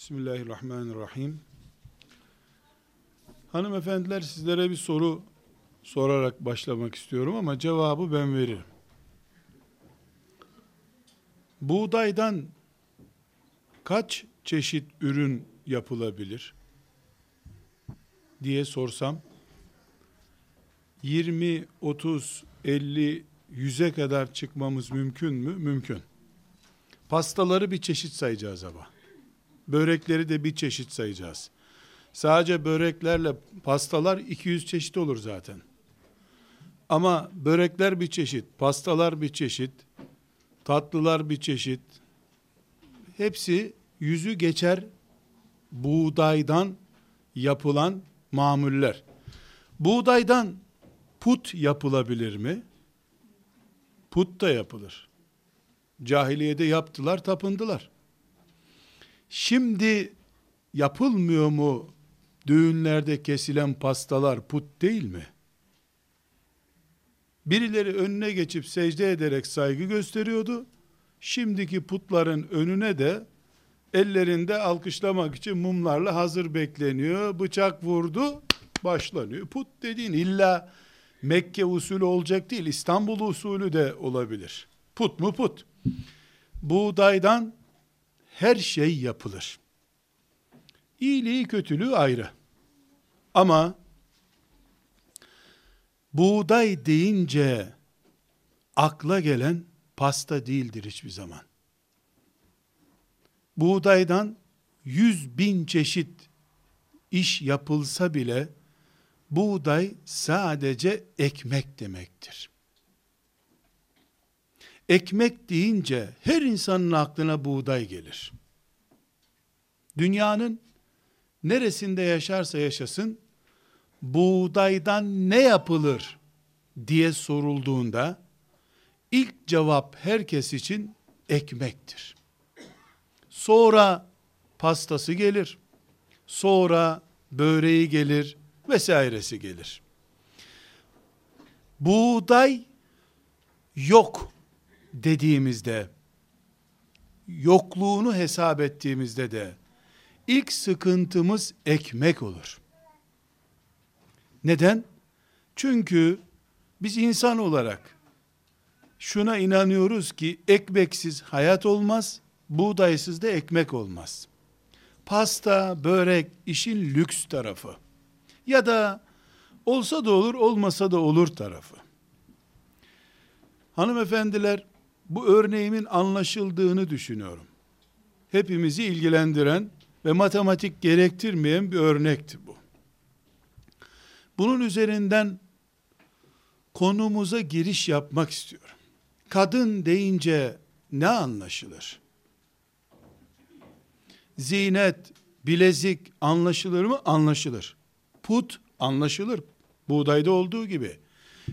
Bismillahirrahmanirrahim. Hanımefendiler sizlere bir soru sorarak başlamak istiyorum ama cevabı ben veririm. Buğdaydan kaç çeşit ürün yapılabilir diye sorsam 20, 30, 50, 100'e kadar çıkmamız mümkün mü? Mümkün. Pastaları bir çeşit sayacağız ama. Börekleri de bir çeşit sayacağız. Sadece böreklerle pastalar 200 çeşit olur zaten. Ama börekler bir çeşit, pastalar bir çeşit, tatlılar bir çeşit. Hepsi yüzü geçer buğdaydan yapılan mamuller. Buğdaydan put yapılabilir mi? Put da yapılır. Cahiliyede yaptılar, tapındılar. Şimdi yapılmıyor mu düğünlerde kesilen pastalar put değil mi? Birileri önüne geçip secde ederek saygı gösteriyordu. Şimdiki putların önüne de ellerinde alkışlamak için mumlarla hazır bekleniyor. Bıçak vurdu, başlanıyor. Put dediğin illa Mekke usulü olacak değil, İstanbul usulü de olabilir. Put mu put. Buğdaydan her şey yapılır. İyiliği kötülüğü ayrı. Ama buğday deyince akla gelen pasta değildir hiçbir zaman. Buğdaydan yüz bin çeşit iş yapılsa bile buğday sadece ekmek demektir. Ekmek deyince her insanın aklına buğday gelir. Dünyanın neresinde yaşarsa yaşasın buğdaydan ne yapılır diye sorulduğunda ilk cevap herkes için ekmektir. Sonra pastası gelir. Sonra böreği gelir vesairesi gelir. Buğday yok dediğimizde yokluğunu hesap ettiğimizde de ilk sıkıntımız ekmek olur. Neden? Çünkü biz insan olarak şuna inanıyoruz ki ekmeksiz hayat olmaz, buğdaysız da ekmek olmaz. Pasta, börek işin lüks tarafı. Ya da olsa da olur, olmasa da olur tarafı. Hanımefendiler, bu örneğimin anlaşıldığını düşünüyorum. Hepimizi ilgilendiren ve matematik gerektirmeyen bir örnekti bu. Bunun üzerinden konumuza giriş yapmak istiyorum. Kadın deyince ne anlaşılır? Zinet, bilezik anlaşılır mı? Anlaşılır. Put anlaşılır. Buğdayda olduğu gibi.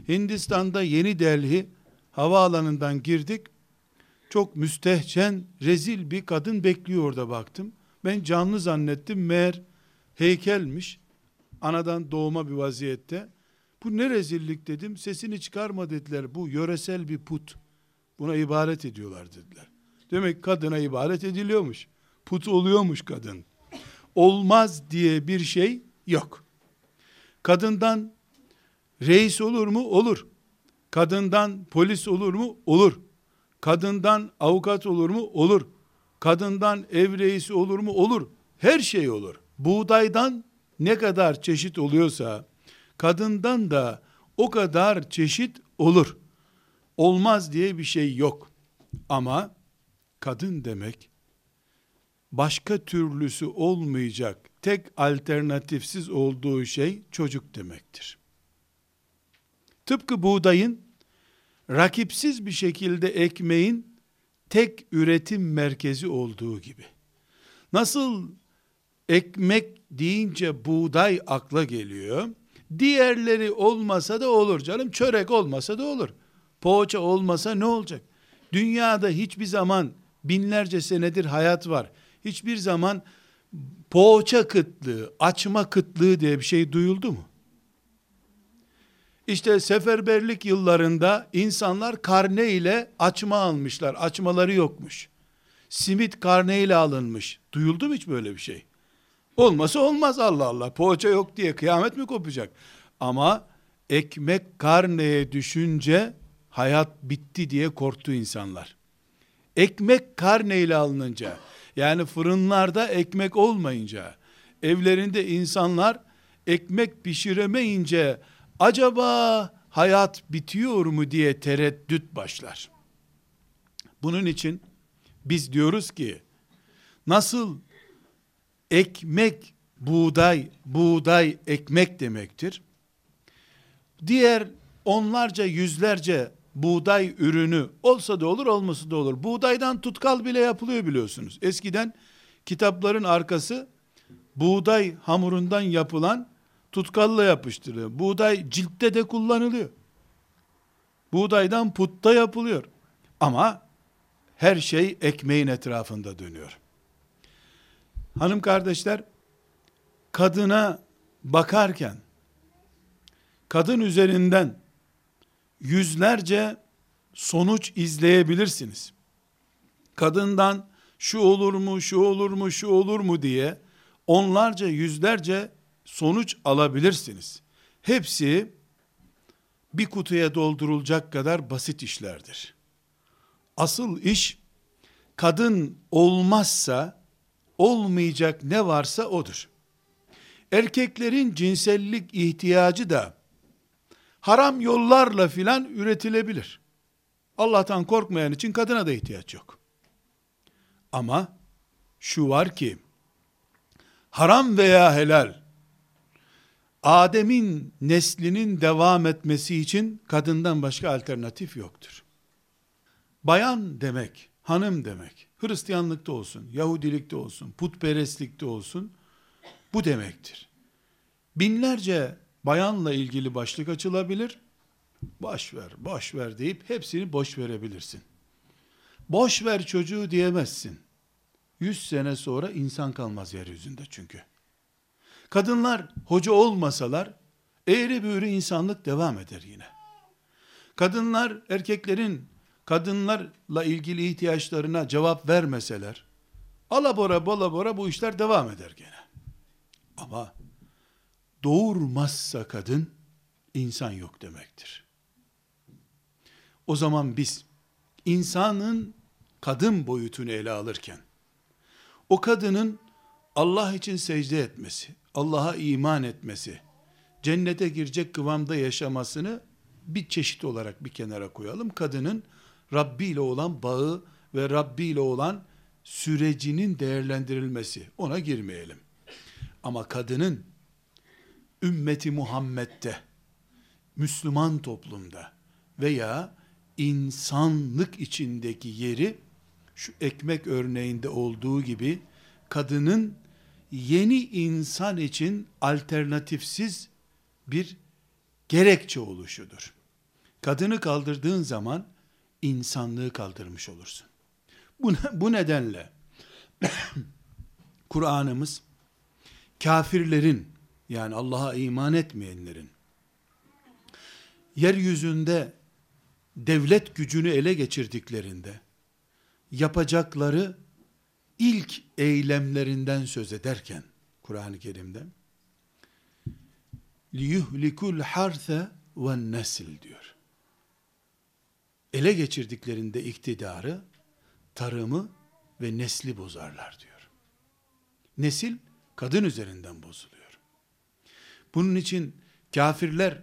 Hindistan'da Yeni Delhi havaalanından girdik. Çok müstehcen, rezil bir kadın bekliyor orada baktım. Ben canlı zannettim. Meğer heykelmiş. Anadan doğma bir vaziyette. Bu ne rezillik dedim. Sesini çıkarma dediler. Bu yöresel bir put. Buna ibaret ediyorlar dediler. Demek kadına ibaret ediliyormuş. Put oluyormuş kadın. Olmaz diye bir şey yok. Kadından reis olur mu? Olur. Kadından polis olur mu? Olur. Kadından avukat olur mu? Olur. Kadından ev reisi olur mu? Olur. Her şey olur. Buğdaydan ne kadar çeşit oluyorsa kadından da o kadar çeşit olur. Olmaz diye bir şey yok. Ama kadın demek başka türlüsü olmayacak tek alternatifsiz olduğu şey çocuk demektir. Tıpkı buğdayın rakipsiz bir şekilde ekmeğin tek üretim merkezi olduğu gibi. Nasıl ekmek deyince buğday akla geliyor. Diğerleri olmasa da olur canım. Çörek olmasa da olur. Poğaça olmasa ne olacak? Dünyada hiçbir zaman binlerce senedir hayat var. Hiçbir zaman poğaça kıtlığı, açma kıtlığı diye bir şey duyuldu mu? İşte seferberlik yıllarında insanlar karne ile açma almışlar. Açmaları yokmuş. simit karneyle alınmış. Duyuldu mu hiç böyle bir şey? Olması olmaz Allah Allah. Poğaça yok diye kıyamet mi kopacak? Ama ekmek karneye düşünce hayat bitti diye korktu insanlar. Ekmek karneyle alınınca yani fırınlarda ekmek olmayınca evlerinde insanlar ekmek pişiremeyince acaba hayat bitiyor mu diye tereddüt başlar. Bunun için biz diyoruz ki nasıl ekmek buğday, buğday ekmek demektir. Diğer onlarca yüzlerce buğday ürünü olsa da olur olmasa da olur. Buğdaydan tutkal bile yapılıyor biliyorsunuz. Eskiden kitapların arkası buğday hamurundan yapılan tutkalla yapıştırılıyor. Buğday ciltte de kullanılıyor. Buğdaydan putta yapılıyor. Ama her şey ekmeğin etrafında dönüyor. Hanım kardeşler, kadına bakarken, kadın üzerinden yüzlerce sonuç izleyebilirsiniz. Kadından şu olur mu, şu olur mu, şu olur mu diye onlarca, yüzlerce sonuç alabilirsiniz. Hepsi bir kutuya doldurulacak kadar basit işlerdir. Asıl iş kadın olmazsa olmayacak ne varsa odur. Erkeklerin cinsellik ihtiyacı da haram yollarla filan üretilebilir. Allah'tan korkmayan için kadına da ihtiyaç yok. Ama şu var ki haram veya helal Adem'in neslinin devam etmesi için kadından başka alternatif yoktur. Bayan demek, hanım demek, Hristiyanlıkta olsun, Yahudilikte olsun, putperestlikte olsun, bu demektir. Binlerce bayanla ilgili başlık açılabilir, boş ver, boş ver deyip hepsini boş verebilirsin. Boş ver çocuğu diyemezsin. Yüz sene sonra insan kalmaz yeryüzünde çünkü. Kadınlar hoca olmasalar eğri büğrü insanlık devam eder yine. Kadınlar erkeklerin kadınlarla ilgili ihtiyaçlarına cevap vermeseler alabora bolabora bu işler devam eder gene. Ama doğurmazsa kadın insan yok demektir. O zaman biz insanın kadın boyutunu ele alırken o kadının Allah için secde etmesi, Allah'a iman etmesi, cennete girecek kıvamda yaşamasını bir çeşit olarak bir kenara koyalım. Kadının Rabbi ile olan bağı ve Rabbi ile olan sürecinin değerlendirilmesi. Ona girmeyelim. Ama kadının ümmeti Muhammed'de, Müslüman toplumda veya insanlık içindeki yeri şu ekmek örneğinde olduğu gibi kadının yeni insan için alternatifsiz bir gerekçe oluşudur. Kadını kaldırdığın zaman insanlığı kaldırmış olursun. Bu, bu nedenle Kur'an'ımız kafirlerin yani Allah'a iman etmeyenlerin yeryüzünde devlet gücünü ele geçirdiklerinde yapacakları ilk eylemlerinden söz ederken Kur'an-ı Kerim'de liyuhlikul harse ve nesil diyor. Ele geçirdiklerinde iktidarı, tarımı ve nesli bozarlar diyor. Nesil kadın üzerinden bozuluyor. Bunun için kafirler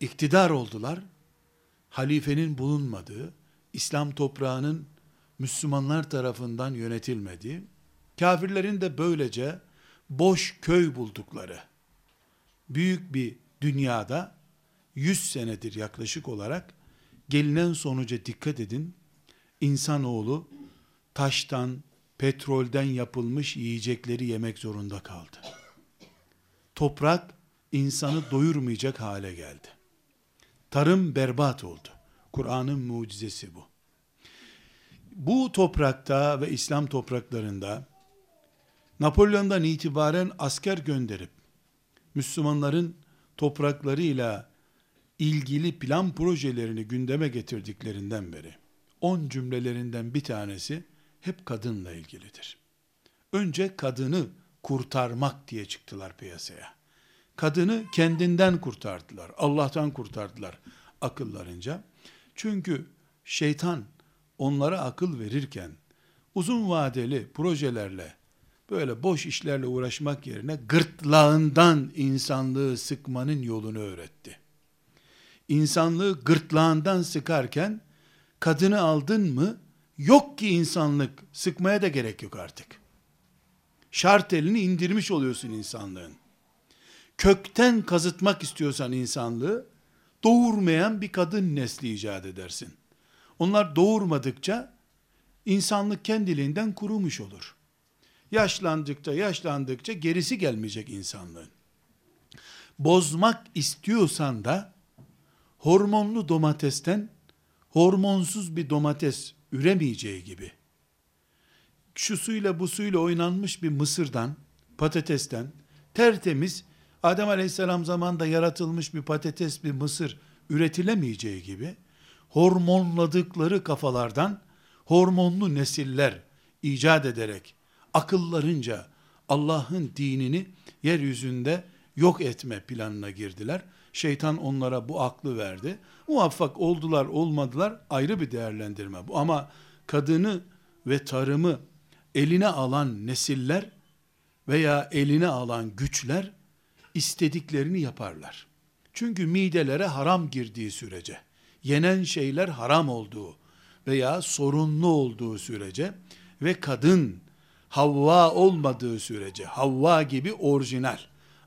iktidar oldular. Halifenin bulunmadığı, İslam toprağının Müslümanlar tarafından yönetilmediği, kafirlerin de böylece boş köy buldukları büyük bir dünyada 100 senedir yaklaşık olarak gelinen sonuca dikkat edin. İnsanoğlu taştan, petrolden yapılmış yiyecekleri yemek zorunda kaldı. Toprak insanı doyurmayacak hale geldi. Tarım berbat oldu. Kur'an'ın mucizesi bu bu toprakta ve İslam topraklarında Napolyon'dan itibaren asker gönderip Müslümanların topraklarıyla ilgili plan projelerini gündeme getirdiklerinden beri 10 cümlelerinden bir tanesi hep kadınla ilgilidir. Önce kadını kurtarmak diye çıktılar piyasaya. Kadını kendinden kurtardılar. Allah'tan kurtardılar akıllarınca. Çünkü şeytan onlara akıl verirken uzun vadeli projelerle böyle boş işlerle uğraşmak yerine gırtlağından insanlığı sıkmanın yolunu öğretti. İnsanlığı gırtlağından sıkarken kadını aldın mı yok ki insanlık sıkmaya da gerek yok artık. Şart elini indirmiş oluyorsun insanlığın. Kökten kazıtmak istiyorsan insanlığı doğurmayan bir kadın nesli icat edersin. Onlar doğurmadıkça insanlık kendiliğinden kurumuş olur. Yaşlandıkça yaşlandıkça gerisi gelmeyecek insanlığın. Bozmak istiyorsan da hormonlu domatesten hormonsuz bir domates üremeyeceği gibi şu suyla bu suyla oynanmış bir mısırdan, patatesten tertemiz Adem Aleyhisselam zamanında yaratılmış bir patates, bir mısır üretilemeyeceği gibi hormonladıkları kafalardan hormonlu nesiller icat ederek akıllarınca Allah'ın dinini yeryüzünde yok etme planına girdiler. Şeytan onlara bu aklı verdi. Muvaffak oldular olmadılar ayrı bir değerlendirme bu. Ama kadını ve tarımı eline alan nesiller veya eline alan güçler istediklerini yaparlar. Çünkü midelere haram girdiği sürece, yenen şeyler haram olduğu veya sorunlu olduğu sürece ve kadın Havva olmadığı sürece, Havva gibi orijinal,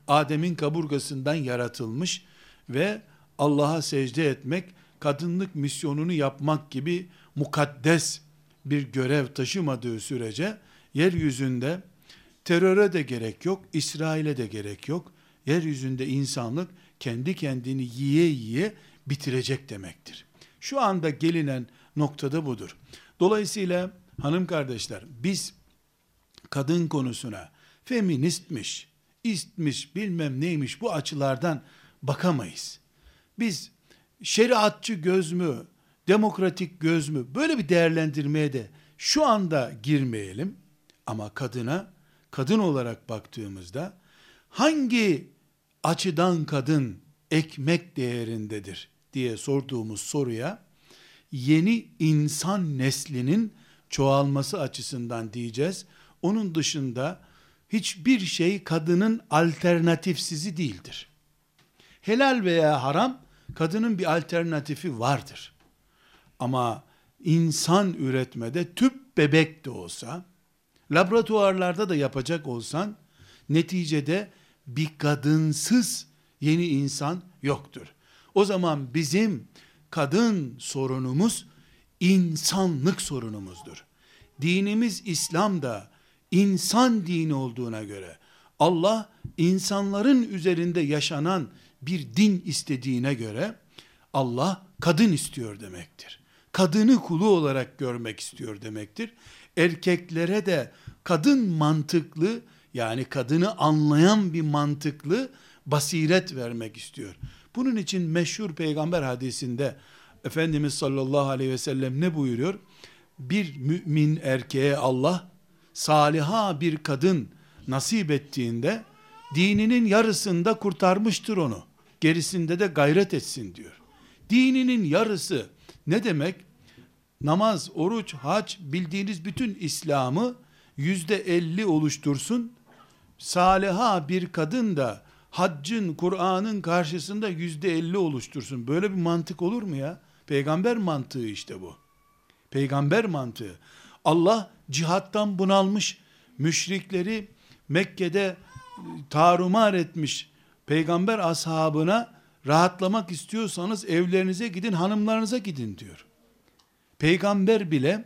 Adem'in kaburgasından yaratılmış ve Allah'a secde etmek, kadınlık misyonunu yapmak gibi mukaddes bir görev taşımadığı sürece, yeryüzünde teröre de gerek yok, İsrail'e de gerek yok. Yeryüzünde insanlık kendi kendini yiye yiye bitirecek demektir. Şu anda gelinen noktada budur. Dolayısıyla hanım kardeşler biz kadın konusuna feministmiş, istmiş, bilmem neymiş bu açılardan bakamayız. Biz şeriatçı göz mü, demokratik göz mü böyle bir değerlendirmeye de şu anda girmeyelim. Ama kadına kadın olarak baktığımızda hangi açıdan kadın ekmek değerindedir diye sorduğumuz soruya yeni insan neslinin çoğalması açısından diyeceğiz. Onun dışında hiçbir şey kadının alternatifsizi değildir. Helal veya haram kadının bir alternatifi vardır. Ama insan üretmede tüp bebek de olsa, laboratuvarlarda da yapacak olsan, neticede bir kadınsız yeni insan yoktur. O zaman bizim kadın sorunumuz insanlık sorunumuzdur. Dinimiz İslam da insan dini olduğuna göre Allah insanların üzerinde yaşanan bir din istediğine göre Allah kadın istiyor demektir. Kadını kulu olarak görmek istiyor demektir. Erkeklere de kadın mantıklı yani kadını anlayan bir mantıklı basiret vermek istiyor. Bunun için meşhur peygamber hadisinde Efendimiz sallallahu aleyhi ve sellem ne buyuruyor? Bir mümin erkeğe Allah saliha bir kadın nasip ettiğinde dininin yarısında kurtarmıştır onu. Gerisinde de gayret etsin diyor. Dininin yarısı ne demek? Namaz, oruç, hac bildiğiniz bütün İslam'ı yüzde elli oluştursun. Saliha bir kadın da haccın, Kur'an'ın karşısında yüzde elli oluştursun. Böyle bir mantık olur mu ya? Peygamber mantığı işte bu. Peygamber mantığı. Allah cihattan bunalmış müşrikleri Mekke'de tarumar etmiş peygamber ashabına rahatlamak istiyorsanız evlerinize gidin hanımlarınıza gidin diyor. Peygamber bile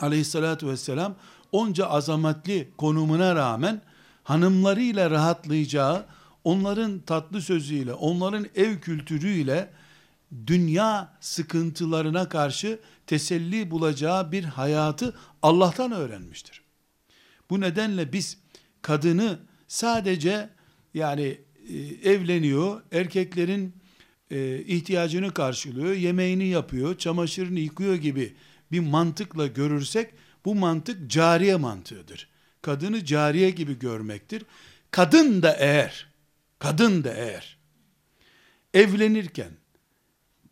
aleyhissalatü vesselam onca azametli konumuna rağmen hanımlarıyla rahatlayacağı, onların tatlı sözüyle, onların ev kültürüyle dünya sıkıntılarına karşı teselli bulacağı bir hayatı Allah'tan öğrenmiştir. Bu nedenle biz kadını sadece yani e, evleniyor, erkeklerin e, ihtiyacını karşılıyor, yemeğini yapıyor, çamaşırını yıkıyor gibi bir mantıkla görürsek Bu mantık cariye mantığıdır. Kadını cariye gibi görmektir. Kadın da eğer, kadın da eğer evlenirken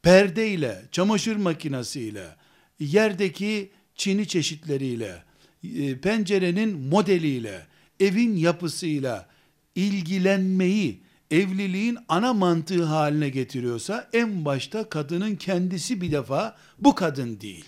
perdeyle, çamaşır makinesiyle, yerdeki çini çeşitleriyle, e, pencerenin modeliyle, evin yapısıyla ilgilenmeyi evliliğin ana mantığı haline getiriyorsa en başta kadının kendisi bir defa bu kadın değil.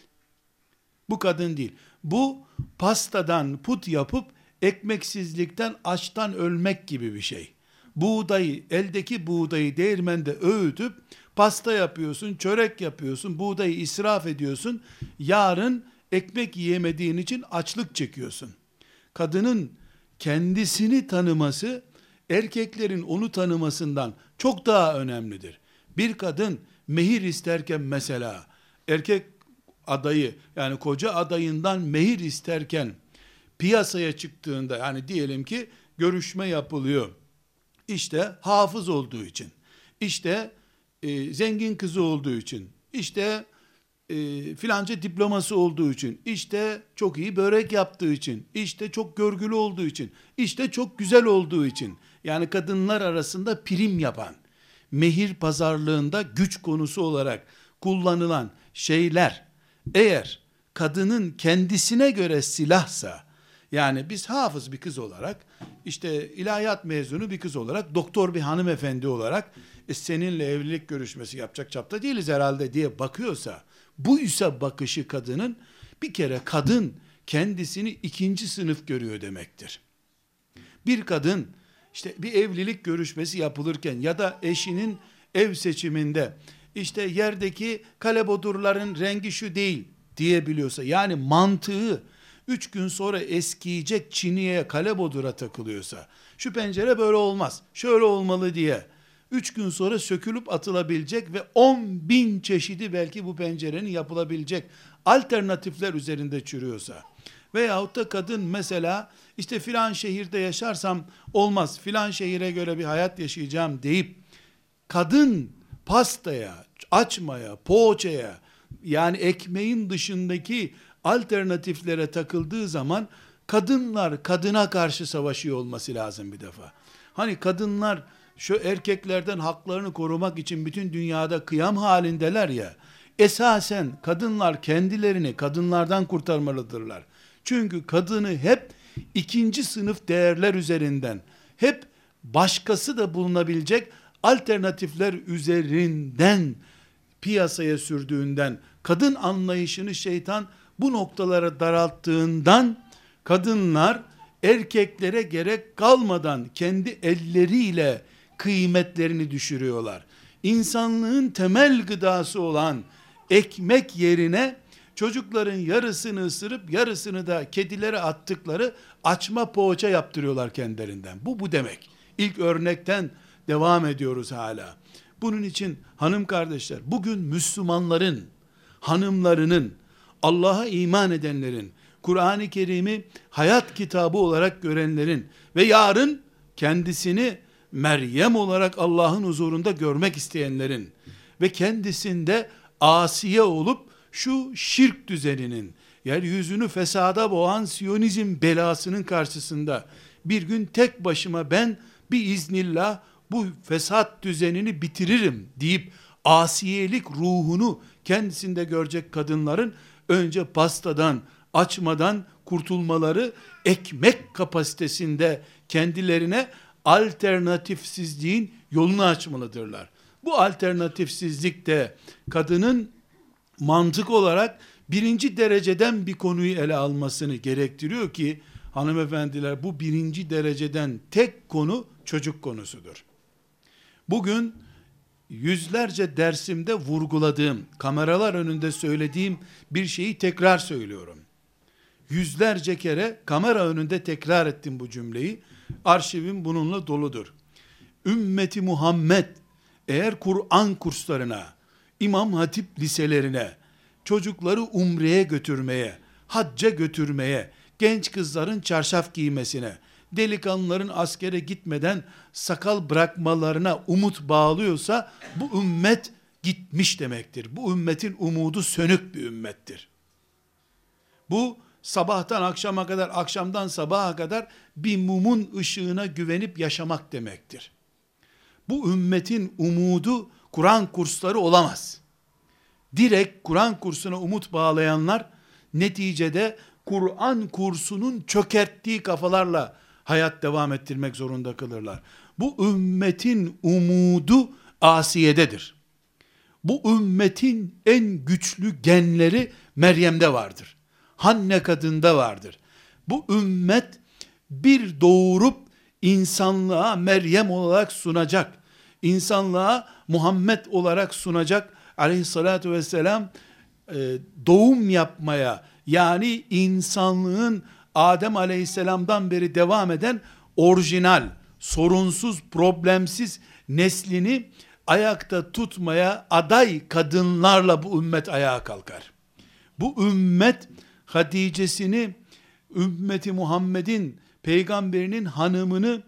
Bu kadın değil. Bu pastadan put yapıp ekmeksizlikten açtan ölmek gibi bir şey. Buğdayı, eldeki buğdayı değirmende öğütüp pasta yapıyorsun, çörek yapıyorsun, buğdayı israf ediyorsun. Yarın ekmek yiyemediğin için açlık çekiyorsun. Kadının kendisini tanıması erkeklerin onu tanımasından çok daha önemlidir. Bir kadın mehir isterken mesela erkek adayı yani koca adayından mehir isterken piyasaya çıktığında yani diyelim ki görüşme yapılıyor. İşte hafız olduğu için, işte e, zengin kızı olduğu için, işte e, filanca diploması olduğu için, işte çok iyi börek yaptığı için, işte çok görgülü olduğu için, işte çok güzel olduğu için, yani kadınlar arasında prim yapan, mehir pazarlığında güç konusu olarak kullanılan şeyler, eğer kadının kendisine göre silahsa, yani biz hafız bir kız olarak, işte ilahiyat mezunu bir kız olarak, doktor bir hanımefendi olarak, e, seninle evlilik görüşmesi yapacak çapta değiliz herhalde diye bakıyorsa, bu ise bakışı kadının, bir kere kadın kendisini ikinci sınıf görüyor demektir. Bir kadın, işte bir evlilik görüşmesi yapılırken ya da eşinin ev seçiminde, işte yerdeki kalebodurların rengi şu değil diyebiliyorsa, yani mantığı, üç gün sonra eskiyecek çiniye kalebodura takılıyorsa, şu pencere böyle olmaz, şöyle olmalı diye, üç gün sonra sökülüp atılabilecek ve on bin çeşidi belki bu pencerenin yapılabilecek alternatifler üzerinde çürüyorsa, veyahut da kadın mesela işte filan şehirde yaşarsam olmaz, filan şehire göre bir hayat yaşayacağım deyip, kadın pastaya, açmaya, poğaçaya, yani ekmeğin dışındaki alternatiflere takıldığı zaman kadınlar kadına karşı savaşıyor olması lazım bir defa. Hani kadınlar şu erkeklerden haklarını korumak için bütün dünyada kıyam halindeler ya. Esasen kadınlar kendilerini kadınlardan kurtarmalıdırlar. Çünkü kadını hep ikinci sınıf değerler üzerinden, hep başkası da bulunabilecek alternatifler üzerinden piyasaya sürdüğünden, kadın anlayışını şeytan bu noktalara daralttığından kadınlar erkeklere gerek kalmadan kendi elleriyle kıymetlerini düşürüyorlar. İnsanlığın temel gıdası olan ekmek yerine çocukların yarısını ısırıp yarısını da kedilere attıkları açma poğaça yaptırıyorlar kendilerinden. Bu bu demek. İlk örnekten devam ediyoruz hala. Bunun için hanım kardeşler bugün Müslümanların hanımlarının Allah'a iman edenlerin Kur'an-ı Kerim'i hayat kitabı olarak görenlerin ve yarın kendisini Meryem olarak Allah'ın huzurunda görmek isteyenlerin ve kendisinde asiye olup şu şirk düzeninin yeryüzünü fesada boğan Siyonizm belasının karşısında bir gün tek başıma ben bir iznillah bu fesat düzenini bitiririm deyip asiyelik ruhunu kendisinde görecek kadınların önce pastadan, açmadan kurtulmaları ekmek kapasitesinde kendilerine alternatifsizliğin yolunu açmalıdırlar. Bu alternatifsizlik de kadının mantık olarak birinci dereceden bir konuyu ele almasını gerektiriyor ki hanımefendiler bu birinci dereceden tek konu çocuk konusudur. Bugün yüzlerce dersimde vurguladığım, kameralar önünde söylediğim bir şeyi tekrar söylüyorum. Yüzlerce kere kamera önünde tekrar ettim bu cümleyi. Arşivim bununla doludur. Ümmeti Muhammed eğer Kur'an kurslarına, İmam Hatip liselerine, çocukları umreye götürmeye, hacca götürmeye, genç kızların çarşaf giymesine, delikanlıların askere gitmeden sakal bırakmalarına umut bağlıyorsa bu ümmet gitmiş demektir. Bu ümmetin umudu sönük bir ümmettir. Bu sabahtan akşama kadar, akşamdan sabaha kadar bir mumun ışığına güvenip yaşamak demektir. Bu ümmetin umudu Kur'an kursları olamaz. Direkt Kur'an kursuna umut bağlayanlar neticede Kur'an kursunun çökerttiği kafalarla hayat devam ettirmek zorunda kalırlar. Bu ümmetin umudu Asiye'dedir. Bu ümmetin en güçlü genleri Meryem'de vardır. Hanne kadında vardır. Bu ümmet bir doğurup insanlığa Meryem olarak sunacak. İnsanlığa Muhammed olarak sunacak. Aleyhissalatü vesselam e, doğum yapmaya yani insanlığın Adem aleyhisselamdan beri devam eden orijinal, sorunsuz, problemsiz neslini ayakta tutmaya aday kadınlarla bu ümmet ayağa kalkar. Bu ümmet Hatice'sini ümmeti Muhammed'in peygamberinin hanımını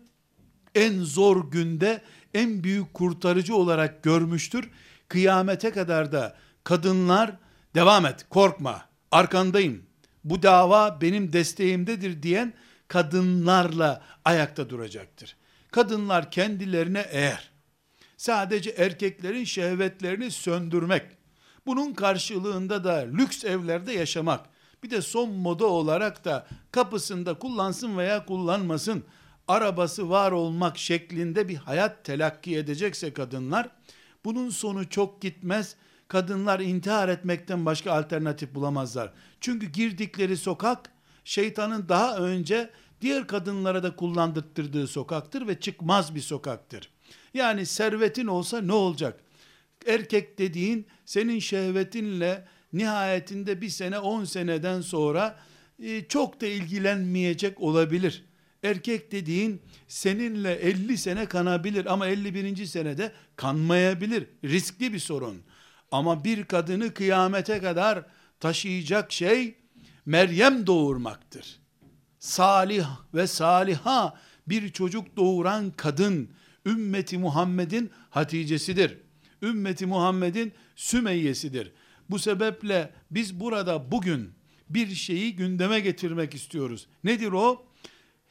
en zor günde en büyük kurtarıcı olarak görmüştür. Kıyamete kadar da kadınlar devam et korkma arkandayım bu dava benim desteğimdedir diyen kadınlarla ayakta duracaktır. Kadınlar kendilerine eğer sadece erkeklerin şehvetlerini söndürmek, bunun karşılığında da lüks evlerde yaşamak, bir de son moda olarak da kapısında kullansın veya kullanmasın, arabası var olmak şeklinde bir hayat telakki edecekse kadınlar, bunun sonu çok gitmez, kadınlar intihar etmekten başka alternatif bulamazlar. Çünkü girdikleri sokak, şeytanın daha önce diğer kadınlara da kullandırttığı sokaktır ve çıkmaz bir sokaktır. Yani servetin olsa ne olacak? Erkek dediğin senin şehvetinle nihayetinde bir sene on seneden sonra e, çok da ilgilenmeyecek olabilir. Erkek dediğin seninle 50 sene kanabilir ama 51. senede kanmayabilir. Riskli bir sorun. Ama bir kadını kıyamete kadar taşıyacak şey Meryem doğurmaktır. Salih ve saliha bir çocuk doğuran kadın ümmeti Muhammed'in Hatice'sidir. Ümmeti Muhammed'in Sümeyye'sidir. Bu sebeple biz burada bugün bir şeyi gündeme getirmek istiyoruz. Nedir o?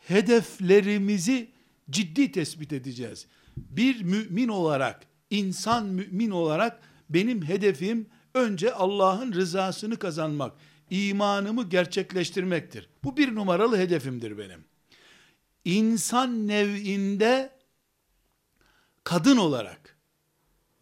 Hedeflerimizi ciddi tespit edeceğiz. Bir mümin olarak, insan mümin olarak benim hedefim önce Allah'ın rızasını kazanmak, imanımı gerçekleştirmektir. Bu bir numaralı hedefimdir benim. İnsan nev'inde kadın olarak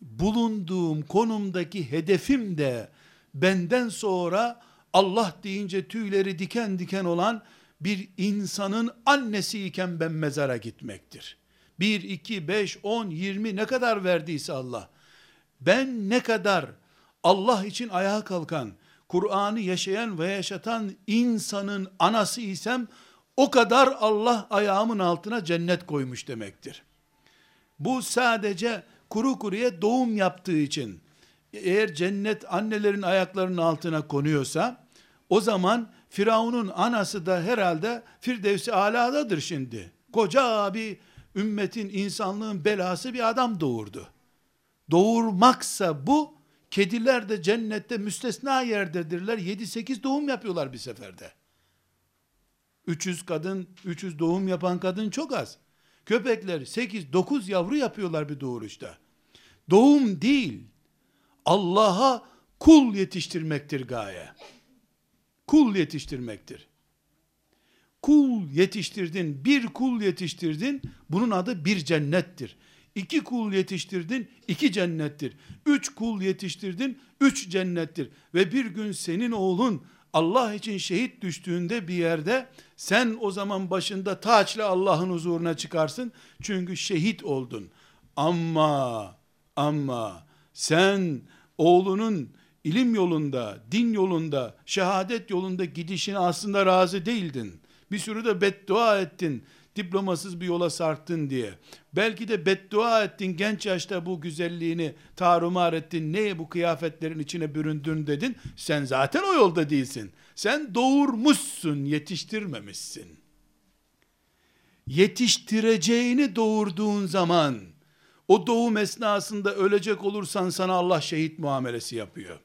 bulunduğum konumdaki hedefim de benden sonra Allah deyince tüyleri diken diken olan bir insanın annesi iken ben mezara gitmektir. 1, 2, 5, 10, 20 ne kadar verdiyse Allah. Ben ne kadar Allah için ayağa kalkan, Kur'an'ı yaşayan ve yaşatan insanın anası isem, o kadar Allah ayağımın altına cennet koymuş demektir. Bu sadece kuru kuruya doğum yaptığı için, eğer cennet annelerin ayaklarının altına konuyorsa, o zaman Firavun'un anası da herhalde Firdevsi aladadır şimdi. Koca bir ümmetin, insanlığın belası bir adam doğurdu. Doğurmaksa bu, kediler de cennette müstesna yerdedirler. 7-8 doğum yapıyorlar bir seferde. 300 kadın, 300 doğum yapan kadın çok az. Köpekler 8-9 yavru yapıyorlar bir doğuruşta. Doğum değil, Allah'a kul yetiştirmektir gaye. Kul yetiştirmektir. Kul yetiştirdin, bir kul yetiştirdin, bunun adı bir cennettir. İki kul yetiştirdin, iki cennettir. Üç kul yetiştirdin, üç cennettir. Ve bir gün senin oğlun Allah için şehit düştüğünde bir yerde sen o zaman başında taçla Allah'ın huzuruna çıkarsın. Çünkü şehit oldun. Ama ama sen oğlunun ilim yolunda, din yolunda, şehadet yolunda gidişine aslında razı değildin. Bir sürü de beddua ettin diplomasız bir yola sarktın diye. Belki de beddua ettin genç yaşta bu güzelliğini tarumar ettin. Ne bu kıyafetlerin içine büründün dedin. Sen zaten o yolda değilsin. Sen doğurmuşsun, yetiştirmemişsin. Yetiştireceğini doğurduğun zaman o doğum esnasında ölecek olursan sana Allah şehit muamelesi yapıyor.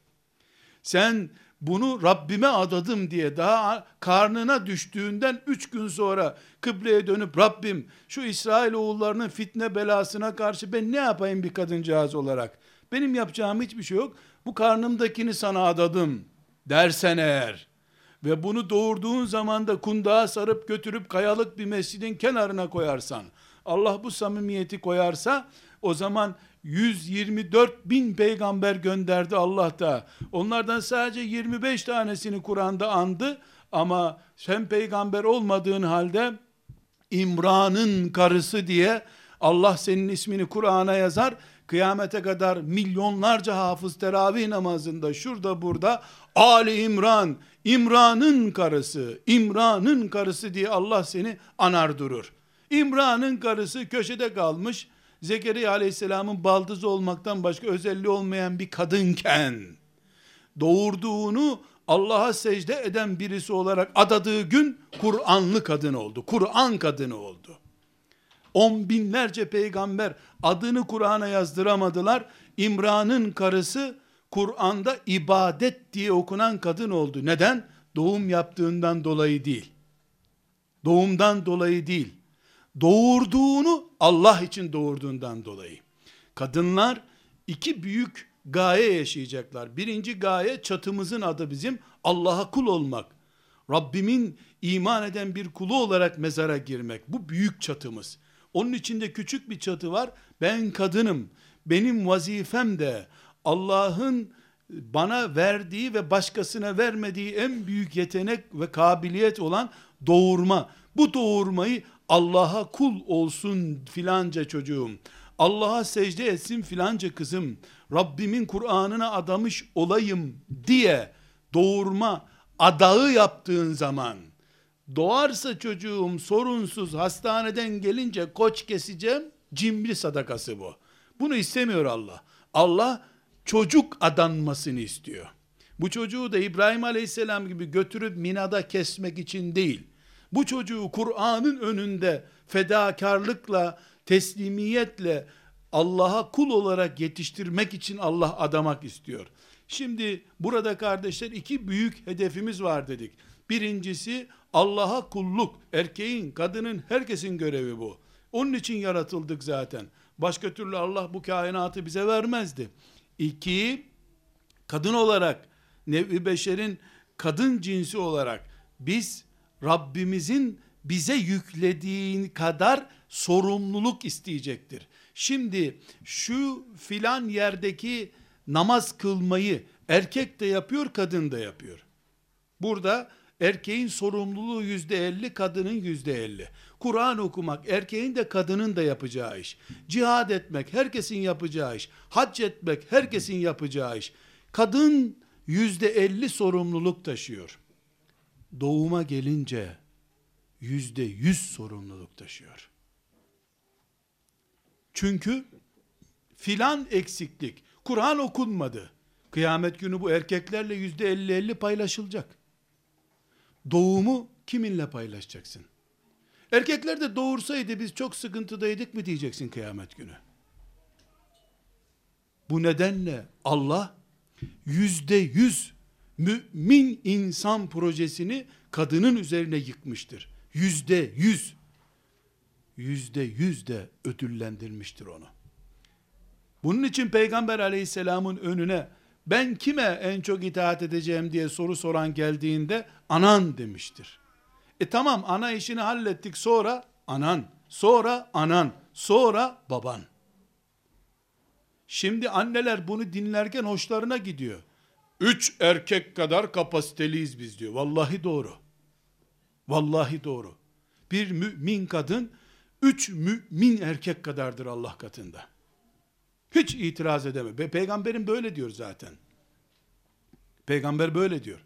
Sen bunu Rabbime adadım diye daha karnına düştüğünden üç gün sonra kıbleye dönüp Rabbim şu İsrail oğullarının fitne belasına karşı ben ne yapayım bir kadıncağız olarak? Benim yapacağım hiçbir şey yok. Bu karnımdakini sana adadım dersen eğer ve bunu doğurduğun zaman da kundağa sarıp götürüp kayalık bir mescidin kenarına koyarsan Allah bu samimiyeti koyarsa o zaman 124 bin peygamber gönderdi Allah da. Onlardan sadece 25 tanesini Kur'an'da andı ama sen peygamber olmadığın halde İmran'ın karısı diye Allah senin ismini Kur'an'a yazar. Kıyamete kadar milyonlarca hafız teravih namazında şurada burada Ali İmran, İmran'ın karısı, İmran'ın karısı diye Allah seni anar durur. İmran'ın karısı köşede kalmış, Zekeriya aleyhisselamın baldızı olmaktan başka özelliği olmayan bir kadınken, doğurduğunu Allah'a secde eden birisi olarak adadığı gün, Kur'anlı kadın oldu. Kur'an kadını oldu. On binlerce peygamber adını Kur'an'a yazdıramadılar. İmran'ın karısı Kur'an'da ibadet diye okunan kadın oldu. Neden? Doğum yaptığından dolayı değil. Doğumdan dolayı değil doğurduğunu Allah için doğurduğundan dolayı. Kadınlar iki büyük gaye yaşayacaklar. Birinci gaye çatımızın adı bizim Allah'a kul olmak. Rabbimin iman eden bir kulu olarak mezara girmek. Bu büyük çatımız. Onun içinde küçük bir çatı var. Ben kadınım. Benim vazifem de Allah'ın bana verdiği ve başkasına vermediği en büyük yetenek ve kabiliyet olan doğurma. Bu doğurmayı Allah'a kul olsun filanca çocuğum, Allah'a secde etsin filanca kızım, Rabbimin Kur'an'ına adamış olayım diye doğurma adağı yaptığın zaman, doğarsa çocuğum sorunsuz hastaneden gelince koç keseceğim, cimri sadakası bu. Bunu istemiyor Allah. Allah çocuk adanmasını istiyor. Bu çocuğu da İbrahim Aleyhisselam gibi götürüp Mina'da kesmek için değil, bu çocuğu Kur'an'ın önünde fedakarlıkla, teslimiyetle Allah'a kul olarak yetiştirmek için Allah adamak istiyor. Şimdi burada kardeşler iki büyük hedefimiz var dedik. Birincisi Allah'a kulluk. Erkeğin, kadının, herkesin görevi bu. Onun için yaratıldık zaten. Başka türlü Allah bu kainatı bize vermezdi. İki, kadın olarak, nevi beşerin kadın cinsi olarak biz Rabbimizin bize yüklediğin kadar sorumluluk isteyecektir. Şimdi şu filan yerdeki namaz kılmayı erkek de yapıyor, kadın da yapıyor. Burada erkeğin sorumluluğu yüzde elli, kadının yüzde elli. Kur'an okumak erkeğin de kadının da yapacağı iş. Cihad etmek herkesin yapacağı iş. Hac etmek herkesin yapacağı iş. Kadın yüzde elli sorumluluk taşıyor doğuma gelince yüzde yüz sorumluluk taşıyor. Çünkü filan eksiklik, Kur'an okunmadı. Kıyamet günü bu erkeklerle yüzde elli elli paylaşılacak. Doğumu kiminle paylaşacaksın? Erkekler de doğursaydı biz çok sıkıntıdaydık mı diyeceksin kıyamet günü. Bu nedenle Allah yüzde yüz mümin insan projesini kadının üzerine yıkmıştır. Yüzde yüz, yüzde yüz de ödüllendirmiştir onu. Bunun için Peygamber aleyhisselamın önüne ben kime en çok itaat edeceğim diye soru soran geldiğinde anan demiştir. E tamam ana işini hallettik sonra anan, sonra anan, sonra baban. Şimdi anneler bunu dinlerken hoşlarına gidiyor. Üç erkek kadar kapasiteliyiz biz diyor. Vallahi doğru. Vallahi doğru. Bir mümin kadın, üç mümin erkek kadardır Allah katında. Hiç itiraz edeme. Peygamberin böyle diyor zaten. Peygamber böyle diyor.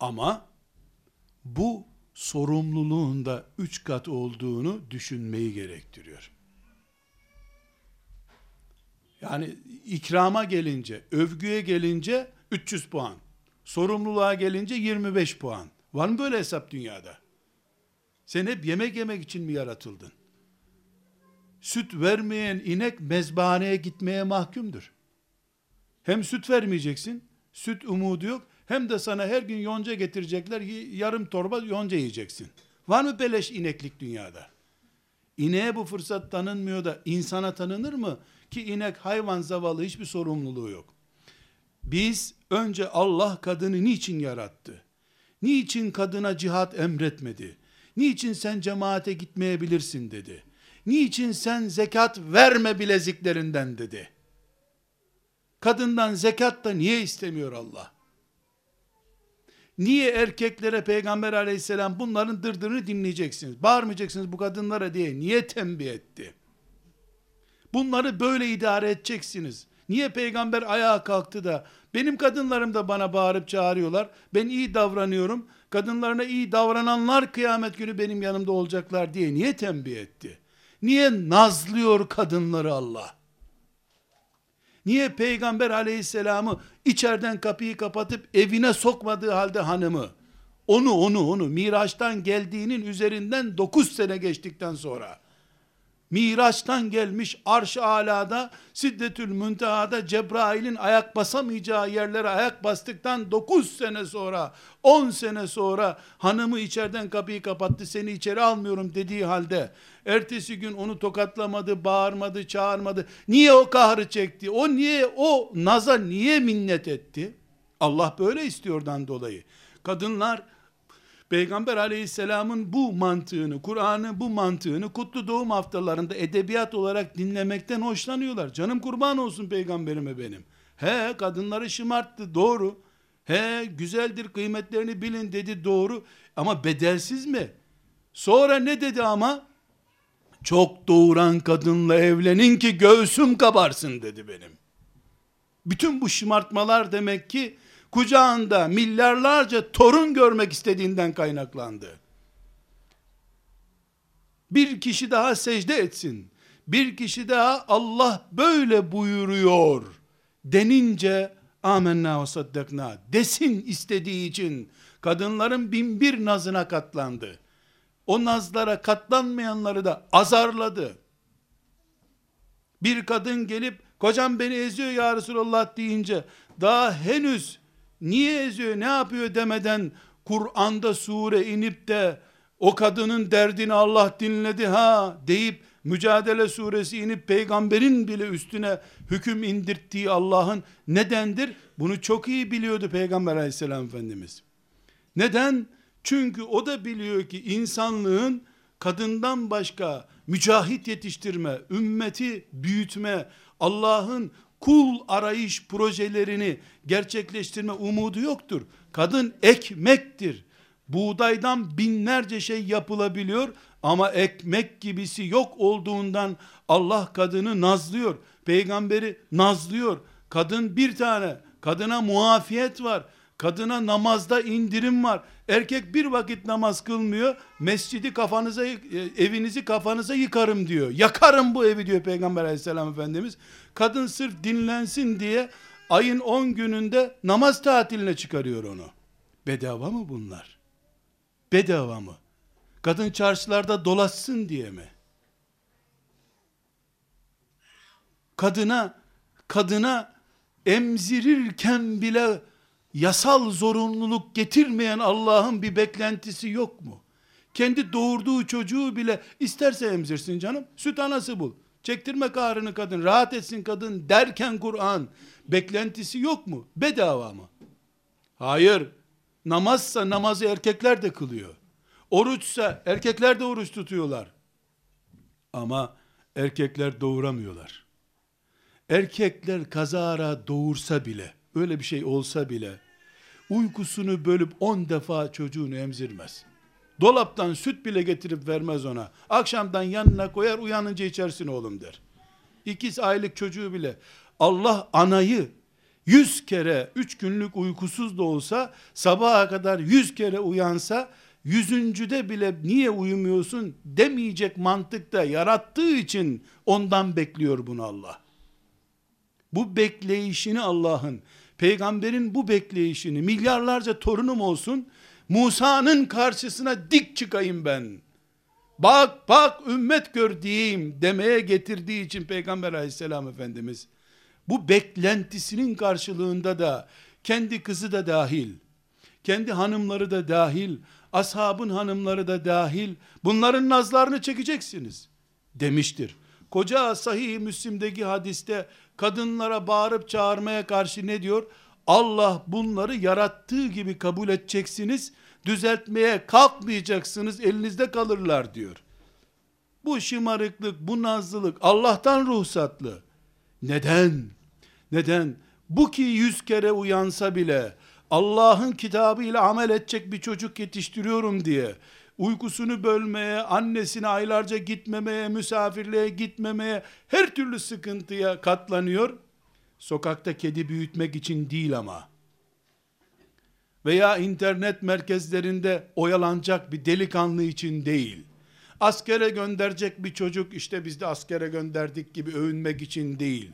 Ama bu sorumluluğunda üç kat olduğunu düşünmeyi gerektiriyor. Yani ikrama gelince, övgüye gelince 300 puan. Sorumluluğa gelince 25 puan. Var mı böyle hesap dünyada? Sen hep yemek yemek için mi yaratıldın? Süt vermeyen inek mezbahaneye gitmeye mahkumdur. Hem süt vermeyeceksin, süt umudu yok, Hem de sana her gün yonca getirecekler. Yarım torba yonca yiyeceksin. Var mı beleş ineklik dünyada? İneğe bu fırsat tanınmıyor da insana tanınır mı? Ki inek hayvan zavallı hiçbir sorumluluğu yok. Biz önce Allah kadını niçin yarattı? Niçin kadına cihat emretmedi? Niçin sen cemaate gitmeyebilirsin dedi. Niçin sen zekat verme bileziklerinden dedi. Kadından zekat da niye istemiyor Allah? Niye erkeklere peygamber aleyhisselam bunların dırdırını dinleyeceksiniz? Bağırmayacaksınız bu kadınlara diye niye tembih etti? Bunları böyle idare edeceksiniz. Niye peygamber ayağa kalktı da benim kadınlarım da bana bağırıp çağırıyorlar. Ben iyi davranıyorum. Kadınlarına iyi davrananlar kıyamet günü benim yanımda olacaklar diye niye tembih etti? Niye nazlıyor kadınları Allah? Niye peygamber aleyhisselamı içeriden kapıyı kapatıp evine sokmadığı halde hanımı, onu onu onu Miraç'tan geldiğinin üzerinden 9 sene geçtikten sonra Miraç'tan gelmiş arş-ı alada Siddetül Münteha'da Cebrail'in ayak basamayacağı yerlere ayak bastıktan 9 sene sonra 10 sene sonra hanımı içeriden kapıyı kapattı seni içeri almıyorum dediği halde ertesi gün onu tokatlamadı bağırmadı çağırmadı. Niye o kahrı çekti? O niye o naza niye minnet etti? Allah böyle istiyordan dolayı. Kadınlar Peygamber aleyhisselamın bu mantığını, Kur'an'ı bu mantığını kutlu doğum haftalarında edebiyat olarak dinlemekten hoşlanıyorlar. Canım kurban olsun peygamberime benim. He kadınları şımarttı doğru. He güzeldir kıymetlerini bilin dedi doğru. Ama bedelsiz mi? Sonra ne dedi ama? Çok doğuran kadınla evlenin ki göğsüm kabarsın dedi benim. Bütün bu şımartmalar demek ki kucağında milyarlarca torun görmek istediğinden kaynaklandı. Bir kişi daha secde etsin. Bir kişi daha Allah böyle buyuruyor denince amenna ve saddakna desin istediği için kadınların bin bir nazına katlandı. O nazlara katlanmayanları da azarladı. Bir kadın gelip kocam beni eziyor ya Resulallah deyince daha henüz niye eziyor ne yapıyor demeden Kur'an'da sure inip de o kadının derdini Allah dinledi ha deyip Mücadele suresi inip peygamberin bile üstüne hüküm indirttiği Allah'ın nedendir? Bunu çok iyi biliyordu peygamber aleyhisselam efendimiz. Neden? Çünkü o da biliyor ki insanlığın kadından başka mücahit yetiştirme, ümmeti büyütme, Allah'ın kul arayış projelerini gerçekleştirme umudu yoktur. Kadın ekmektir. Buğdaydan binlerce şey yapılabiliyor ama ekmek gibisi yok olduğundan Allah kadını nazlıyor. Peygamberi nazlıyor. Kadın bir tane. Kadına muafiyet var. Kadına namazda indirim var. Erkek bir vakit namaz kılmıyor. Mescidi kafanıza, e, evinizi kafanıza yıkarım diyor. Yakarım bu evi diyor Peygamber aleyhisselam efendimiz. Kadın sırf dinlensin diye ayın 10 gününde namaz tatiline çıkarıyor onu. Bedava mı bunlar? Bedava mı? Kadın çarşılarda dolaşsın diye mi? Kadına kadına emzirirken bile yasal zorunluluk getirmeyen Allah'ın bir beklentisi yok mu? Kendi doğurduğu çocuğu bile isterse emzirsin canım. Süt anası bul. Çektirme kahrını kadın, rahat etsin kadın derken Kur'an beklentisi yok mu? Bedava mı? Hayır. Namazsa namazı erkekler de kılıyor. Oruçsa erkekler de oruç tutuyorlar. Ama erkekler doğuramıyorlar. Erkekler kazara doğursa bile, öyle bir şey olsa bile, uykusunu bölüp on defa çocuğunu emzirmez. Dolaptan süt bile getirip vermez ona. Akşamdan yanına koyar uyanınca içersin oğlum der. İkiz aylık çocuğu bile Allah anayı yüz kere üç günlük uykusuz da olsa sabaha kadar yüz kere uyansa yüzüncüde bile niye uyumuyorsun demeyecek mantıkta yarattığı için ondan bekliyor bunu Allah. Bu bekleyişini Allah'ın, peygamberin bu bekleyişini milyarlarca torunum olsun, Musa'nın karşısına dik çıkayım ben. Bak bak ümmet gör diyeyim demeye getirdiği için Peygamber aleyhisselam Efendimiz bu beklentisinin karşılığında da kendi kızı da dahil, kendi hanımları da dahil, ashabın hanımları da dahil, bunların nazlarını çekeceksiniz demiştir. Koca sahih Müslim'deki hadiste kadınlara bağırıp çağırmaya karşı ne diyor? Allah bunları yarattığı gibi kabul edeceksiniz, düzeltmeye kalkmayacaksınız, elinizde kalırlar diyor. Bu şımarıklık, bu nazlılık Allah'tan ruhsatlı. Neden? Neden? Bu ki yüz kere uyansa bile Allah'ın kitabıyla amel edecek bir çocuk yetiştiriyorum diye uykusunu bölmeye, annesine aylarca gitmemeye, misafirliğe gitmemeye, her türlü sıkıntıya katlanıyor. Sokakta kedi büyütmek için değil ama. Veya internet merkezlerinde oyalanacak bir delikanlı için değil. Askere gönderecek bir çocuk işte biz de askere gönderdik gibi övünmek için değil.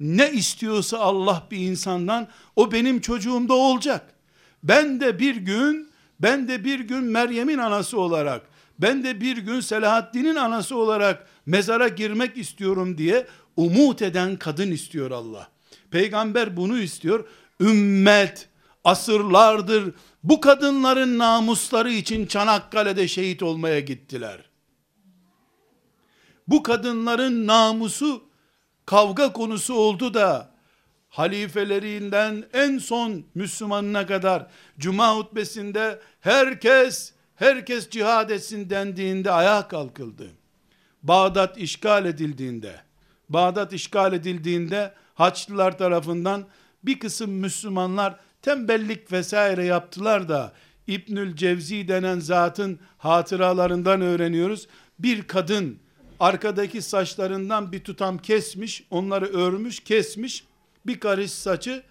Ne istiyorsa Allah bir insandan o benim çocuğumda olacak. Ben de bir gün ben de bir gün Meryem'in anası olarak, ben de bir gün Selahaddin'in anası olarak mezara girmek istiyorum diye umut eden kadın istiyor Allah. Peygamber bunu istiyor. Ümmet asırlardır bu kadınların namusları için Çanakkale'de şehit olmaya gittiler. Bu kadınların namusu kavga konusu oldu da halifelerinden en son Müslümanına kadar cuma hutbesinde herkes herkes cihad etsin dendiğinde ayağa kalkıldı. Bağdat işgal edildiğinde Bağdat işgal edildiğinde Haçlılar tarafından bir kısım Müslümanlar tembellik vesaire yaptılar da İbnül Cevzi denen zatın hatıralarından öğreniyoruz. Bir kadın arkadaki saçlarından bir tutam kesmiş, onları örmüş, kesmiş bir karış saçı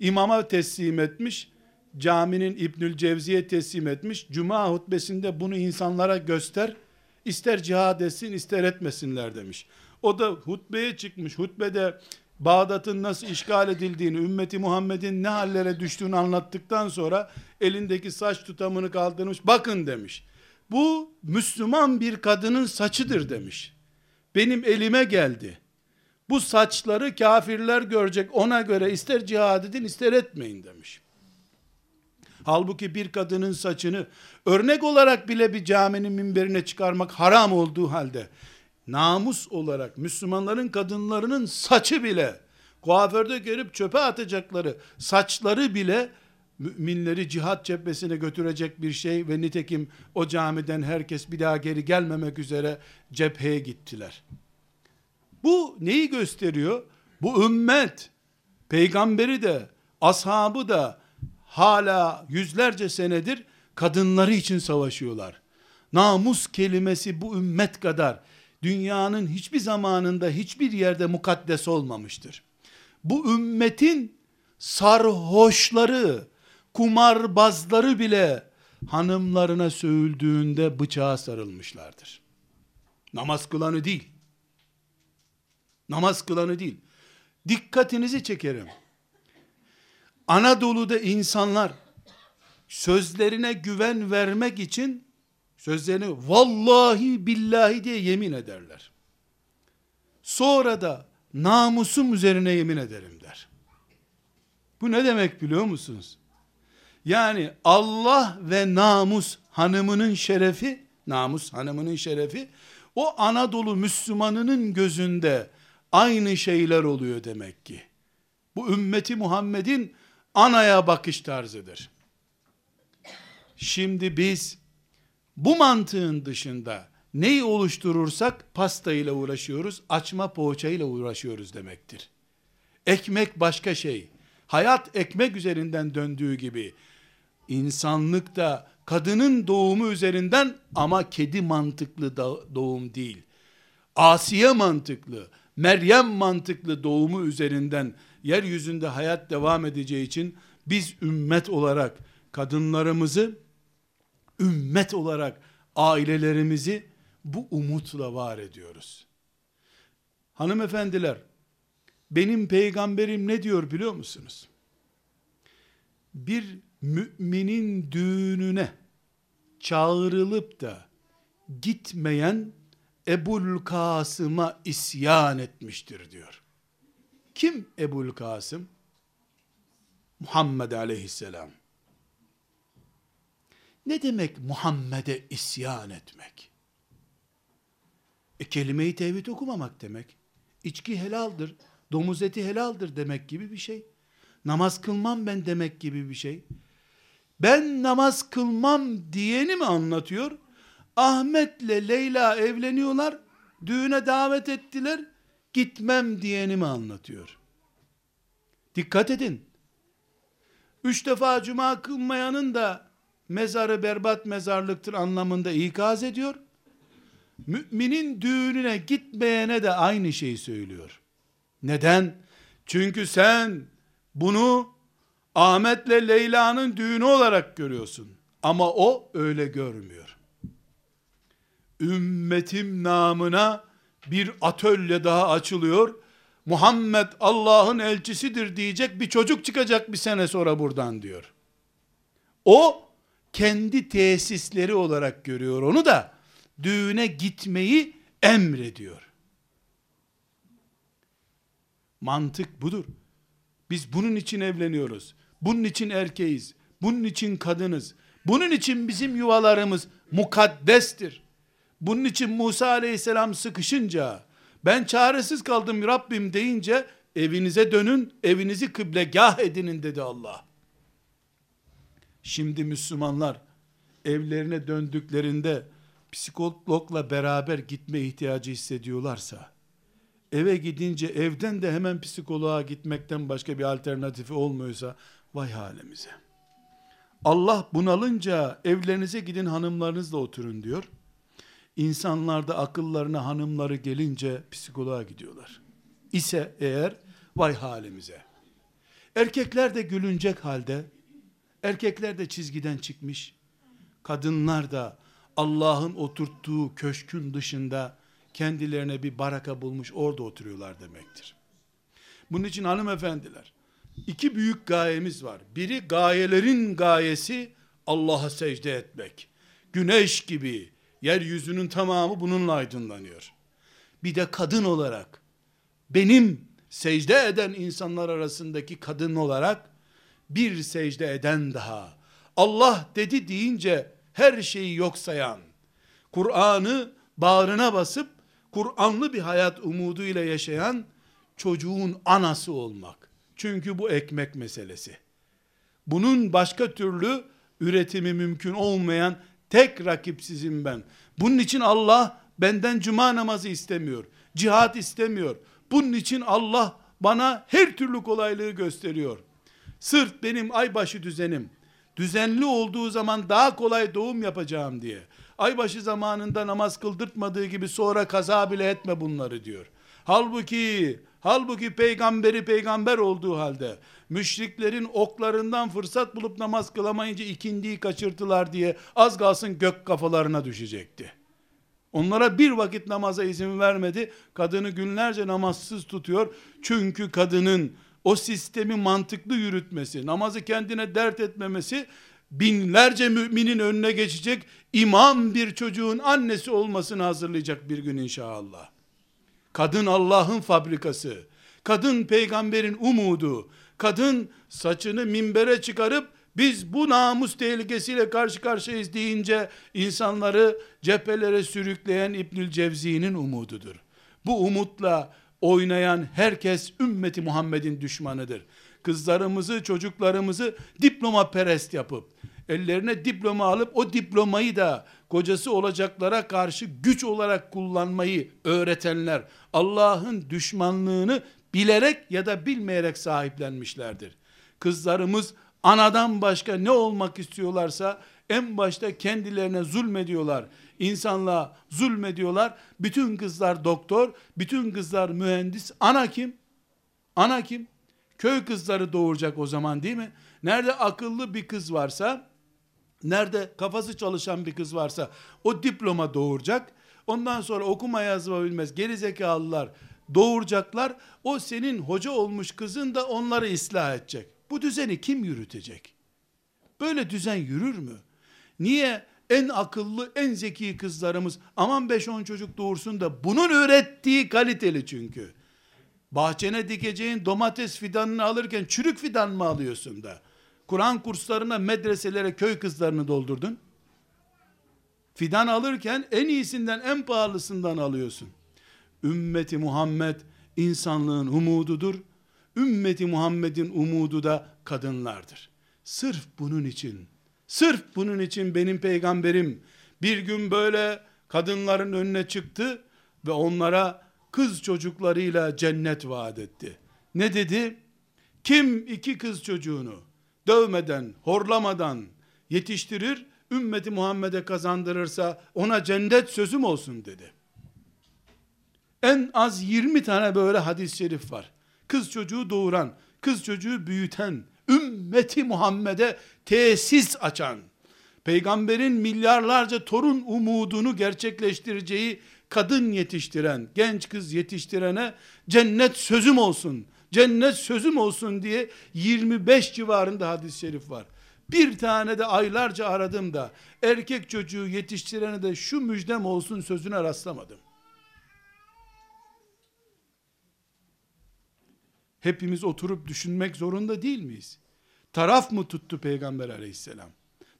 imama teslim etmiş, caminin İbnül Cevzi'ye teslim etmiş, cuma hutbesinde bunu insanlara göster, ister cihad etsin ister etmesinler demiş. O da hutbeye çıkmış, hutbede Bağdat'ın nasıl işgal edildiğini, ümmeti Muhammed'in ne hallere düştüğünü anlattıktan sonra elindeki saç tutamını kaldırmış, bakın demiş. Bu Müslüman bir kadının saçıdır demiş. Benim elime geldi. Bu saçları kafirler görecek ona göre ister cihad edin ister etmeyin demiş. Halbuki bir kadının saçını örnek olarak bile bir caminin minberine çıkarmak haram olduğu halde namus olarak Müslümanların kadınlarının saçı bile kuaförde görüp çöpe atacakları saçları bile müminleri cihat cephesine götürecek bir şey ve nitekim o camiden herkes bir daha geri gelmemek üzere cepheye gittiler. Bu neyi gösteriyor? Bu ümmet, peygamberi de, ashabı da hala yüzlerce senedir kadınları için savaşıyorlar. Namus kelimesi bu ümmet kadar dünyanın hiçbir zamanında hiçbir yerde mukaddes olmamıştır. Bu ümmetin sarhoşları, kumarbazları bile hanımlarına söğüldüğünde bıçağa sarılmışlardır. Namaz kılanı değil. Namaz kılanı değil. Dikkatinizi çekerim. Anadolu'da insanlar sözlerine güven vermek için sözlerini vallahi billahi diye yemin ederler. Sonra da namusum üzerine yemin ederim der. Bu ne demek biliyor musunuz? Yani Allah ve namus hanımının şerefi, namus hanımının şerefi, o Anadolu Müslümanının gözünde aynı şeyler oluyor demek ki. Bu ümmeti Muhammed'in anaya bakış tarzıdır. Şimdi biz bu mantığın dışında neyi oluşturursak pasta ile uğraşıyoruz, açma poğaça ile uğraşıyoruz demektir. Ekmek başka şey. Hayat ekmek üzerinden döndüğü gibi insanlık da kadının doğumu üzerinden ama kedi mantıklı doğum değil. Asiye mantıklı, Meryem mantıklı doğumu üzerinden yeryüzünde hayat devam edeceği için biz ümmet olarak kadınlarımızı ümmet olarak ailelerimizi bu umutla var ediyoruz. Hanımefendiler, benim peygamberim ne diyor biliyor musunuz? Bir müminin düğününe çağrılıp da gitmeyen Ebul Kasım'a isyan etmiştir diyor. Kim Ebul Kasım? Muhammed aleyhisselam. Ne demek Muhammed'e isyan etmek? E kelime-i tevhid okumamak demek. İçki helaldir, domuz eti helaldir demek gibi bir şey. Namaz kılmam ben demek gibi bir şey. Ben namaz kılmam diyeni mi anlatıyor? Ahmet'le Leyla evleniyorlar, düğüne davet ettiler, gitmem diyeni mi anlatıyor? Dikkat edin. Üç defa cuma kılmayanın da mezarı berbat mezarlıktır anlamında ikaz ediyor. Müminin düğününe gitmeyene de aynı şeyi söylüyor. Neden? Çünkü sen bunu Ahmet'le Leyla'nın düğünü olarak görüyorsun. Ama o öyle görmüyor. Ümmetim namına bir atölye daha açılıyor. Muhammed Allah'ın elçisidir diyecek bir çocuk çıkacak bir sene sonra buradan diyor. O kendi tesisleri olarak görüyor onu da düğüne gitmeyi emrediyor. Mantık budur. Biz bunun için evleniyoruz. Bunun için erkeğiz. Bunun için kadınız. Bunun için bizim yuvalarımız mukaddestir. Bunun için Musa aleyhisselam sıkışınca, ben çaresiz kaldım Rabbim deyince, evinize dönün, evinizi kıblegah edinin dedi Allah. Şimdi Müslümanlar, evlerine döndüklerinde, psikologla beraber gitme ihtiyacı hissediyorlarsa, eve gidince evden de hemen psikoloğa gitmekten başka bir alternatifi olmuyorsa, vay halimize. Allah bunalınca evlerinize gidin hanımlarınızla oturun diyor. İnsanlar da akıllarına hanımları gelince psikoloğa gidiyorlar. İse eğer vay halimize. Erkekler de gülünecek halde, erkekler de çizgiden çıkmış, kadınlar da Allah'ın oturttuğu köşkün dışında kendilerine bir baraka bulmuş orada oturuyorlar demektir. Bunun için hanımefendiler, iki büyük gayemiz var. Biri gayelerin gayesi Allah'a secde etmek. Güneş gibi yeryüzünün tamamı bununla aydınlanıyor. Bir de kadın olarak benim secde eden insanlar arasındaki kadın olarak bir secde eden daha Allah dedi deyince her şeyi yok sayan Kur'an'ı bağrına basıp Kur'anlı bir hayat umuduyla yaşayan çocuğun anası olmak. Çünkü bu ekmek meselesi. Bunun başka türlü üretimi mümkün olmayan tek rakipsizim ben. Bunun için Allah benden cuma namazı istemiyor. Cihat istemiyor. Bunun için Allah bana her türlü kolaylığı gösteriyor. Sırf benim aybaşı düzenim, düzenli olduğu zaman daha kolay doğum yapacağım diye. Aybaşı zamanında namaz kıldırtmadığı gibi sonra kaza bile etme bunları diyor. Halbuki halbuki peygamberi peygamber olduğu halde müşriklerin oklarından fırsat bulup namaz kılamayınca ikindiyi kaçırtılar diye az kalsın gök kafalarına düşecekti. Onlara bir vakit namaza izin vermedi. Kadını günlerce namazsız tutuyor. Çünkü kadının o sistemi mantıklı yürütmesi, namazı kendine dert etmemesi binlerce müminin önüne geçecek imam bir çocuğun annesi olmasını hazırlayacak bir gün inşallah. Kadın Allah'ın fabrikası. Kadın peygamberin umudu. Kadın saçını minbere çıkarıp biz bu namus tehlikesiyle karşı karşıyayız deyince insanları cephelere sürükleyen İbnül Cevzi'nin umududur. Bu umutla oynayan herkes ümmeti Muhammed'in düşmanıdır. Kızlarımızı, çocuklarımızı diploma perest yapıp, ellerine diploma alıp o diplomayı da kocası olacaklara karşı güç olarak kullanmayı öğretenler Allah'ın düşmanlığını bilerek ya da bilmeyerek sahiplenmişlerdir. Kızlarımız anadan başka ne olmak istiyorlarsa en başta kendilerine zulmediyorlar. İnsanlığa zulmediyorlar. Bütün kızlar doktor, bütün kızlar mühendis. Ana kim? Ana kim? Köy kızları doğuracak o zaman değil mi? Nerede akıllı bir kız varsa, nerede kafası çalışan bir kız varsa o diploma doğuracak. Ondan sonra okuma yazma bilmez geri doğuracaklar. O senin hoca olmuş kızın da onları ıslah edecek. Bu düzeni kim yürütecek? Böyle düzen yürür mü? Niye en akıllı, en zeki kızlarımız aman 5-10 çocuk doğursun da bunun öğrettiği kaliteli çünkü. Bahçene dikeceğin domates fidanını alırken çürük fidan mı alıyorsun da? Kur'an kurslarına, medreselere köy kızlarını doldurdun. Fidan alırken en iyisinden, en pahalısından alıyorsun. Ümmeti Muhammed insanlığın umududur. Ümmeti Muhammed'in umudu da kadınlardır. Sırf bunun için, sırf bunun için benim peygamberim bir gün böyle kadınların önüne çıktı ve onlara kız çocuklarıyla cennet vaat etti. Ne dedi? Kim iki kız çocuğunu dövmeden, horlamadan yetiştirir, ümmeti Muhammed'e kazandırırsa ona cennet sözüm olsun dedi. En az 20 tane böyle hadis-i şerif var. Kız çocuğu doğuran, kız çocuğu büyüten, ümmeti Muhammed'e tesis açan, peygamberin milyarlarca torun umudunu gerçekleştireceği kadın yetiştiren, genç kız yetiştirene cennet sözüm olsun, cennet sözüm olsun diye 25 civarında hadis-i şerif var. Bir tane de aylarca aradım da erkek çocuğu yetiştirene de şu müjdem olsun sözüne rastlamadım. Hepimiz oturup düşünmek zorunda değil miyiz? Taraf mı tuttu Peygamber aleyhisselam?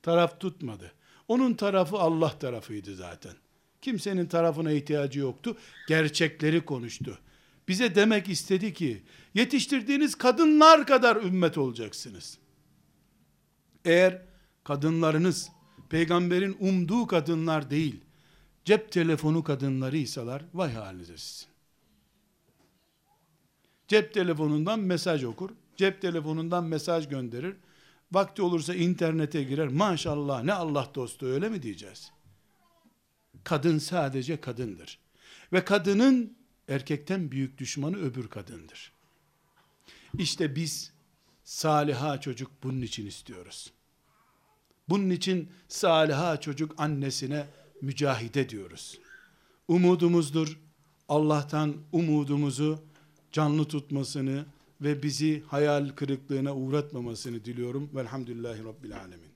Taraf tutmadı. Onun tarafı Allah tarafıydı zaten. Kimsenin tarafına ihtiyacı yoktu. Gerçekleri konuştu. Bize demek istedi ki yetiştirdiğiniz kadınlar kadar ümmet olacaksınız. Eğer kadınlarınız peygamberin umduğu kadınlar değil, cep telefonu kadınlarıysalar vay halinize sizin. Cep telefonundan mesaj okur, cep telefonundan mesaj gönderir, vakti olursa internete girer, maşallah ne Allah dostu öyle mi diyeceğiz? Kadın sadece kadındır. Ve kadının erkekten büyük düşmanı öbür kadındır. İşte biz saliha çocuk bunun için istiyoruz. Bunun için saliha çocuk annesine mücahide diyoruz. Umudumuzdur. Allah'tan umudumuzu canlı tutmasını ve bizi hayal kırıklığına uğratmamasını diliyorum. Velhamdülillahi Rabbil Alemin.